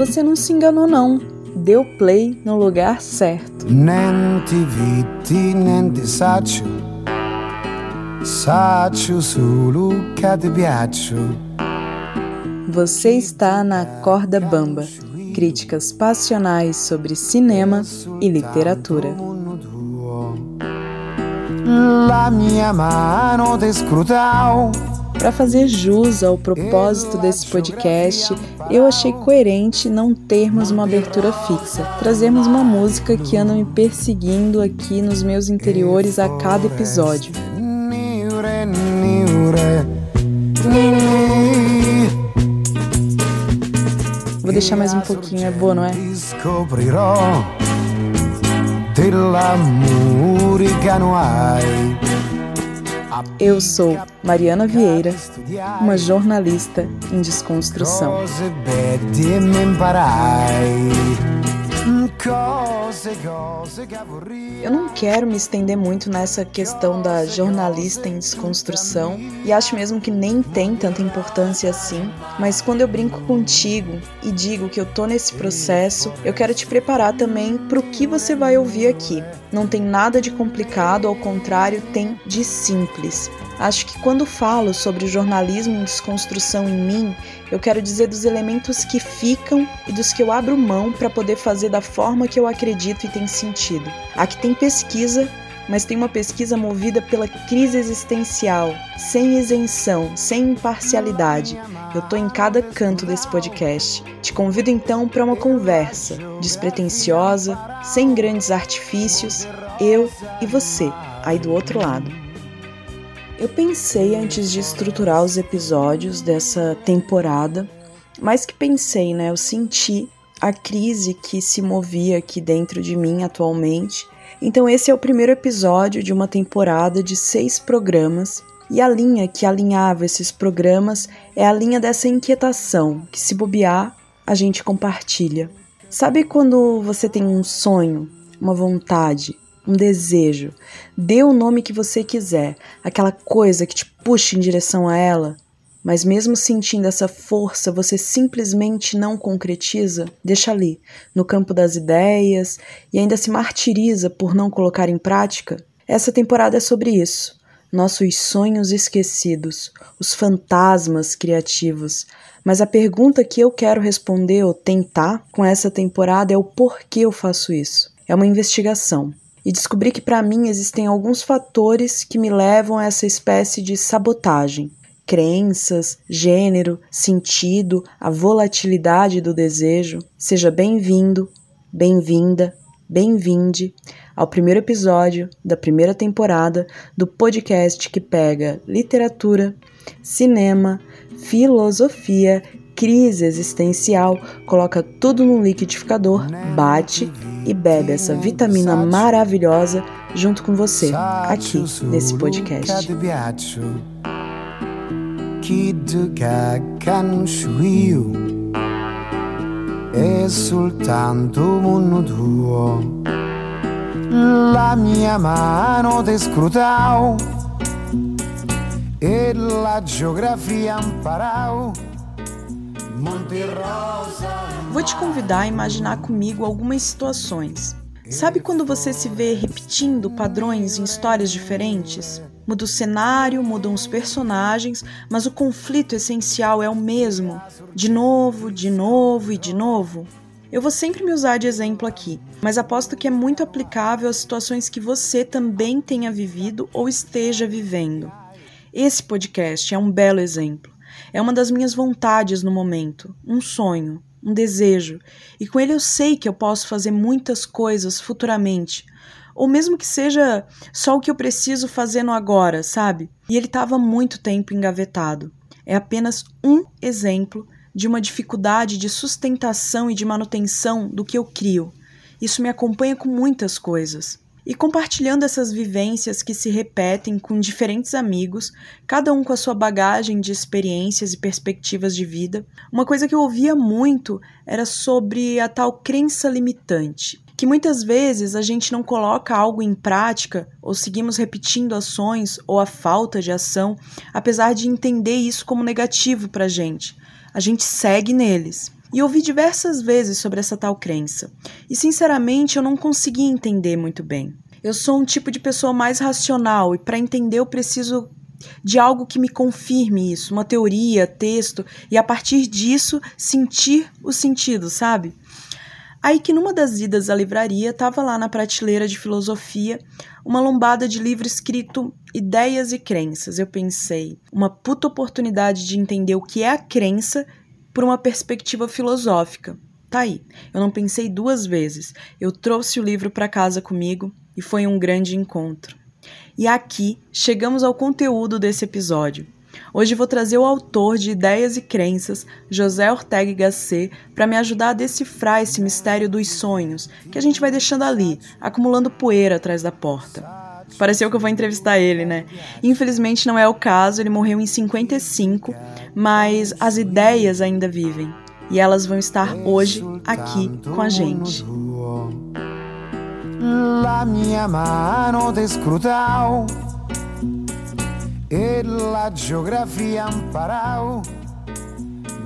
Você não se enganou não. Deu play no lugar certo. Nem ti vidi, nem ti saccio. Saccio solo. Você está na Corda Bamba. Críticas passionais sobre cinema e literatura. La mia mano te scrutau. Para fazer jus ao propósito desse podcast, eu achei coerente não termos uma abertura fixa, trazermos uma música que anda me perseguindo aqui nos meus interiores a cada episódio. Vou deixar mais um pouquinho, é boa, não é? Dell'amore che non hai. Eu sou Mariana Vieira, uma jornalista em desconstrução. Eu não quero me estender muito nessa questão da jornalista em desconstrução e acho mesmo que nem tem tanta importância assim, mas quando eu brinco contigo e digo que eu tô nesse processo, eu quero te preparar também pro que você vai ouvir aqui. Não tem nada de complicado, ao contrário, tem de simples. Acho que quando falo sobre jornalismo em desconstrução em mim, eu quero dizer dos elementos que ficam e dos que eu abro mão para poder fazer da forma que eu acredito e tem sentido. Aqui tem pesquisa, mas tem uma pesquisa movida pela crise existencial, sem isenção, sem imparcialidade. Eu tô em cada canto desse podcast. Te convido então para uma conversa despretensiosa, sem grandes artifícios, eu e você, aí do outro lado. Eu pensei antes de estruturar os episódios dessa temporada, mais que pensei, né? Eu senti a crise que se movia aqui dentro de mim atualmente. Então, esse é o primeiro episódio de uma temporada de seis programas. E a linha que alinhava esses programas é a linha dessa inquietação, que se bobear, a gente compartilha. Sabe quando você tem um sonho, uma vontade, um desejo. Dê o nome que você quiser, aquela coisa que te puxa em direção a ela. Mas mesmo sentindo essa força, você simplesmente não concretiza, deixa ali, no campo das ideias, e ainda se martiriza por não colocar em prática? Essa temporada é sobre isso. Nossos sonhos esquecidos, os fantasmas criativos. Mas a pergunta que eu quero responder ou tentar com essa temporada é o porquê eu faço isso. É uma investigação e descobri que para mim existem alguns fatores que me levam a essa espécie de sabotagem. Crenças, gênero, sentido, a volatilidade do desejo. Seja bem-vindo, bem-vinda, bem-vinde ao primeiro episódio da primeira temporada do podcast que pega literatura, cinema, filosofia crise existencial, coloca tudo no liquidificador, bate e bebe essa vitamina maravilhosa junto com você, aqui nesse podcast. È soltanto mondo tuo. La mia mano te scrutau e la geografia imparau. Vou te convidar a imaginar comigo algumas situações. Sabe quando você se vê repetindo padrões em histórias diferentes? Muda o cenário, mudam os personagens, mas o conflito essencial é o mesmo. De novo, de novo e de novo. Eu vou sempre me usar de exemplo aqui, mas aposto que é muito aplicável às situações que você também tenha vivido ou esteja vivendo. Esse podcast é um belo exemplo. É uma das minhas vontades no momento, um sonho, um desejo, e com ele eu sei que eu posso fazer muitas coisas futuramente, ou mesmo que seja só o que eu preciso fazer no agora, sabe? E ele estava muito tempo engavetado. É apenas um exemplo de uma dificuldade de sustentação e de manutenção do que eu crio. Isso me acompanha com muitas coisas. E compartilhando essas vivências que se repetem com diferentes amigos, cada um com a sua bagagem de experiências e perspectivas de vida, uma coisa que eu ouvia muito era sobre a tal crença limitante. Que muitas vezes a gente não coloca algo em prática ou seguimos repetindo ações ou a falta de ação, apesar de entender isso como negativo para a gente. A gente segue neles. E ouvi diversas vezes sobre essa tal crença. E sinceramente eu não consegui entender muito bem. Eu sou um tipo de pessoa mais racional e para entender eu preciso de algo que me confirme isso, uma teoria, texto, e a partir disso sentir o sentido, sabe? Aí que numa das idas à livraria estava lá na prateleira de filosofia uma lombada de livro escrito Ideias e Crenças. Eu pensei, uma puta oportunidade de entender o que é a crença por uma perspectiva filosófica. Tá aí. Eu não pensei duas vezes. Eu trouxe o livro para casa comigo e foi um grande encontro. E aqui chegamos ao conteúdo desse episódio. Hoje vou trazer o autor de Ideias e Crenças, José Ortega y Gasset, para me ajudar a decifrar esse mistério dos sonhos que a gente vai deixando ali, acumulando poeira atrás da porta. Pareceu que eu vou entrevistar ele, né? Infelizmente não é o caso, ele morreu em 55, mas as ideias ainda vivem. E elas vão estar hoje aqui com a gente. La mano e la geografia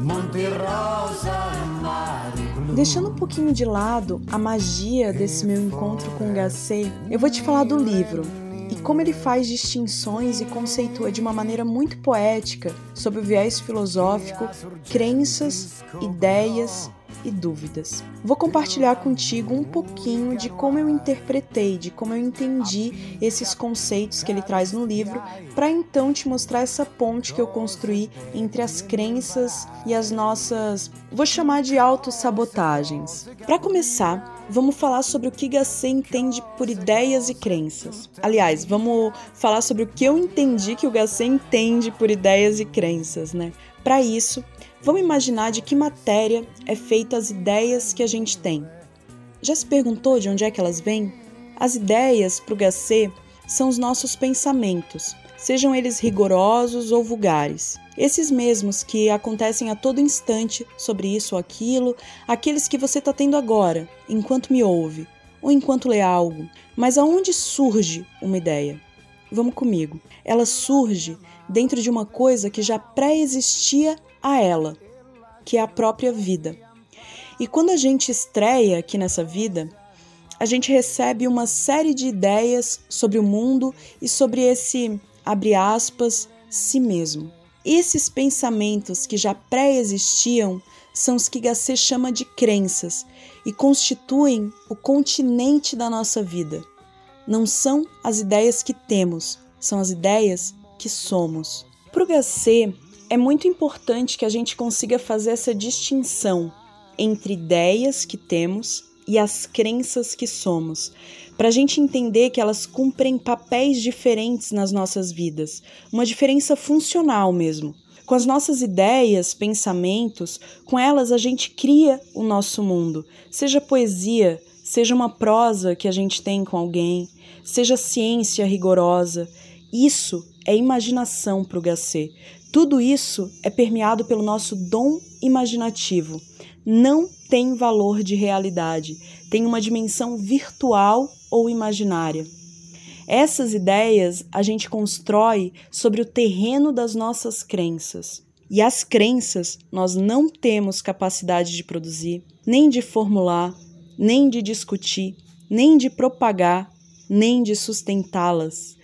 Monte Rosa, Mare Deixando um pouquinho de lado a magia desse meu encontro com Gasset, eu vou te falar do livro e como ele faz distinções e conceitua de uma maneira muito poética sobre o viés filosófico, crenças, ideias e dúvidas. Vou compartilhar contigo um pouquinho de como eu interpretei, de como eu entendi esses conceitos que ele traz no livro, para então te mostrar essa ponte que eu construí entre as crenças e as nossas, vou chamar de autossabotagens. Para começar, vamos falar sobre o que Gasset entende por ideias e crenças. Aliás, vamos falar sobre o que eu entendi que o Gasset entende por ideias e crenças, né? Para isso, Vamos imaginar de que matéria é feita as ideias que a gente tem. Já se perguntou de onde é que elas vêm? As ideias, para o Gasset, são os nossos pensamentos, sejam eles rigorosos ou vulgares. Esses mesmos que acontecem a todo instante sobre isso ou aquilo, aqueles que você está tendo agora, enquanto me ouve, ou enquanto lê algo. Mas aonde surge uma ideia? Vamos comigo. Ela surge dentro de uma coisa que já pré-existia a ela, que é a própria vida. E quando a gente estreia aqui nessa vida, a gente recebe uma série de ideias sobre o mundo e sobre esse, abre aspas, si mesmo. Esses pensamentos que já pré-existiam são os que Gasset chama de crenças e constituem o continente da nossa vida. Não são as ideias que temos, são as ideias que somos. Para o é muito importante que a gente consiga fazer essa distinção entre ideias que temos e as crenças que somos, para a gente entender que elas cumprem papéis diferentes nas nossas vidas, uma diferença funcional mesmo. Com as nossas ideias, pensamentos, com elas a gente cria o nosso mundo, seja poesia, seja uma prosa que a gente tem com alguém, seja ciência rigorosa. Isso é imaginação para o Gasset. Tudo isso é permeado pelo nosso dom imaginativo. Não tem valor de realidade, tem uma dimensão virtual ou imaginária. Essas ideias a gente constrói sobre o terreno das nossas crenças. E as crenças nós não temos capacidade de produzir, nem de formular, nem de discutir, nem de propagar, nem de sustentá-las.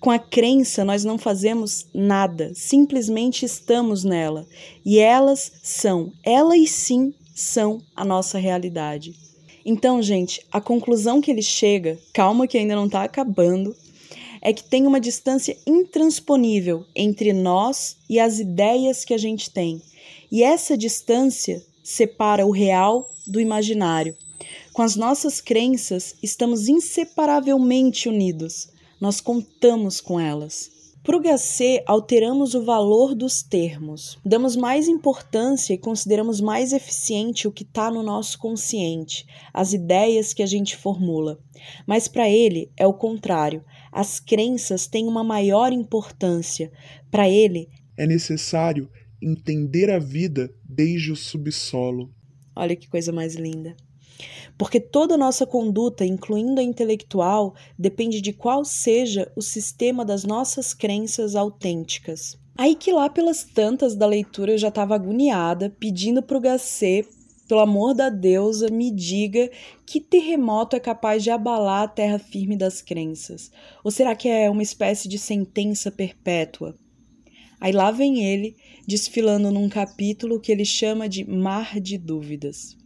Com a crença, nós não fazemos nada, simplesmente estamos nela. E elas são, elas sim são a nossa realidade. Então, gente, a conclusão que ele chega, calma que ainda não está acabando, é que tem uma distância intransponível entre nós e as ideias que a gente tem. E essa distância separa o real do imaginário. Com as nossas crenças, estamos inseparavelmente unidos nós contamos com elas. Para o HC, alteramos o valor dos termos, damos mais importância e consideramos mais eficiente o que está no nosso consciente, as ideias que a gente formula. Mas para ele é o contrário, as crenças têm uma maior importância. Para ele, é necessário entender a vida desde o subsolo. Olha que coisa mais linda. Porque toda nossa conduta, incluindo a intelectual, depende de qual seja o sistema das nossas crenças autênticas. Aí que lá pelas tantas da leitura eu já estava agoniada, pedindo para o Gasset pelo amor da deusa, me diga que terremoto é capaz de abalar a terra firme das crenças? Ou será que é uma espécie de sentença perpétua? Aí lá vem ele, desfilando num capítulo que ele chama de Mar de Dúvidas.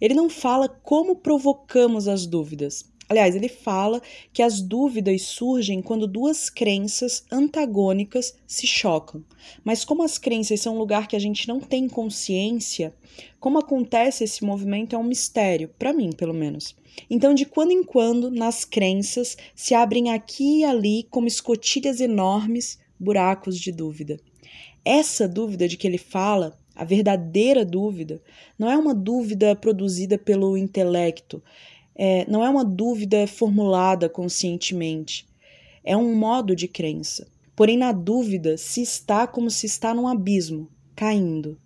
Ele não fala como provocamos as dúvidas. Aliás, ele fala que as dúvidas surgem quando duas crenças antagônicas se chocam. Mas como as crenças são um lugar que a gente não tem consciência, como acontece esse movimento é um mistério, para mim, pelo menos. Então, de quando em quando, nas crenças se abrem aqui e ali como escotilhas enormes buracos de dúvida. Essa dúvida de que ele fala, a verdadeira dúvida, não é uma dúvida produzida pelo intelecto, é, não é uma dúvida formulada conscientemente, é um modo de crença. Porém, na dúvida se está como se está num abismo, caindo.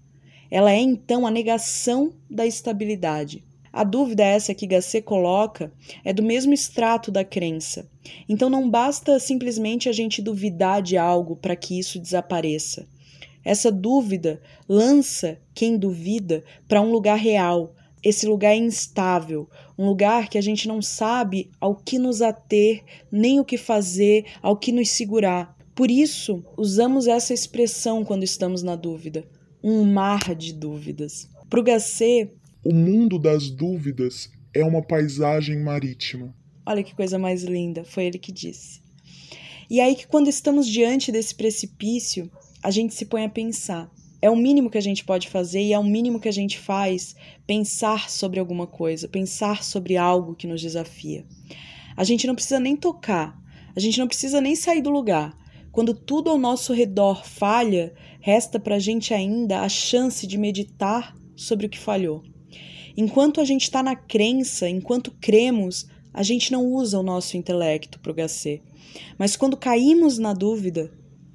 Ela é então a negação da estabilidade. A dúvida essa que Gacé coloca é do mesmo extrato da crença. Então não basta simplesmente a gente duvidar de algo para que isso desapareça. Essa dúvida lança quem duvida para um lugar real. Esse lugar instável, um lugar que a gente não sabe ao que nos ater, nem o que fazer, ao que nos segurar. Por isso, usamos essa expressão quando estamos na dúvida, um mar de dúvidas. Para o Gacé, o mundo das dúvidas é uma paisagem marítima. Olha que coisa mais linda, foi ele que disse. E aí que quando estamos diante desse precipício, a gente se põe a pensar. É o mínimo que a gente pode fazer e é o mínimo que a gente faz pensar sobre alguma coisa, pensar sobre algo que nos desafia. A gente não precisa nem tocar, a gente não precisa nem sair do lugar. Quando tudo ao nosso redor falha, resta para a gente ainda a chance de meditar sobre o que falhou. Enquanto a gente está na crença, enquanto cremos, a gente não usa o nosso intelecto para o. Mas quando caímos na dúvida,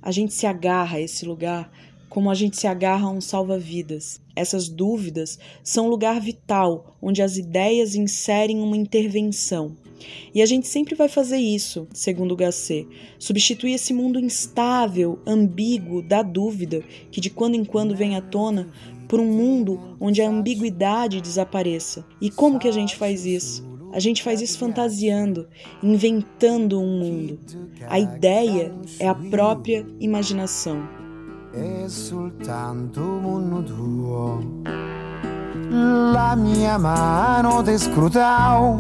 a gente se agarra a esse lugar como a gente se agarra a um salva-vidas. Essas dúvidas são um lugar vital onde as ideias inserem uma intervenção. E a gente sempre vai fazer isso, segundo Gacé, substituir esse mundo instável, ambíguo da dúvida, que de quando em quando vem à tona, por um mundo onde a ambiguidade desapareça. E como que a gente faz isso? A gente faz isso fantasiando, inventando um mundo. A ideia é a própria imaginação. É soltanto mundo tuo. La mia mano te scrutau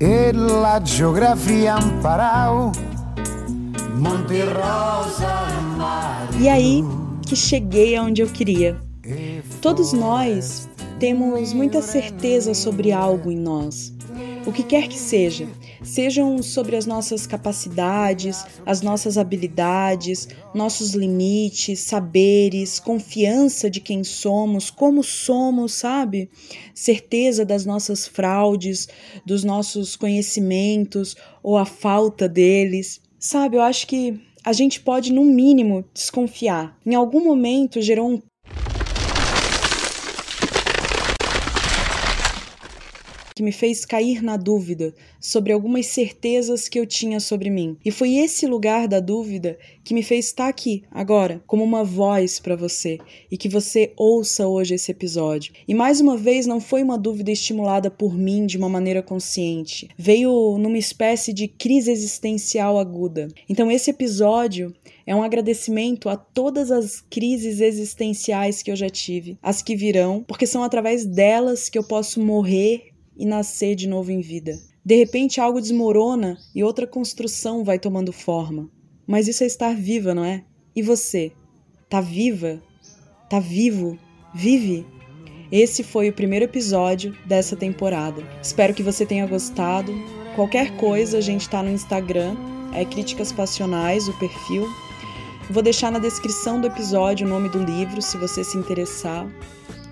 e la geografia amparau. Monte Rosa e aí, que cheguei aonde eu queria. Todos nós temos muita certeza sobre algo em nós. O que quer que seja, sejam sobre as nossas capacidades, as nossas habilidades, nossos limites, saberes, confiança de quem somos, como somos, sabe? Certeza das nossas fraudes, dos nossos conhecimentos ou a falta deles. Sabe, eu acho que a gente pode, no mínimo, desconfiar. Em algum momento gerou um que me fez cair na dúvida sobre algumas certezas que eu tinha sobre mim. E foi esse lugar da dúvida que me fez estar aqui, agora, como uma voz para você e que você ouça hoje esse episódio. E mais uma vez, não foi uma dúvida estimulada por mim de uma maneira consciente, veio numa espécie de crise existencial aguda. Então, esse episódio é um agradecimento a todas as crises existenciais que eu já tive, as que virão, porque são através delas que eu posso morrer e nascer de novo em vida. De repente algo desmorona e outra construção vai tomando forma. Mas isso é estar viva, não é? E você? Tá viva? Tá vivo? Vive? Esse foi o primeiro episódio dessa temporada. Espero que você tenha gostado. Qualquer coisa, a gente tá no Instagram, é Críticas Passionais, o perfil. Vou deixar na descrição do episódio o nome do livro, se você se interessar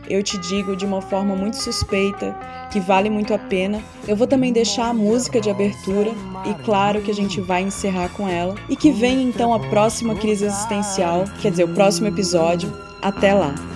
eu te digo de uma forma muito suspeita que vale muito a pena. Eu vou também deixar a música de abertura e claro que a gente vai encerrar com ela e que vem então a próxima crise existencial, quer dizer, o próximo episódio. Até lá.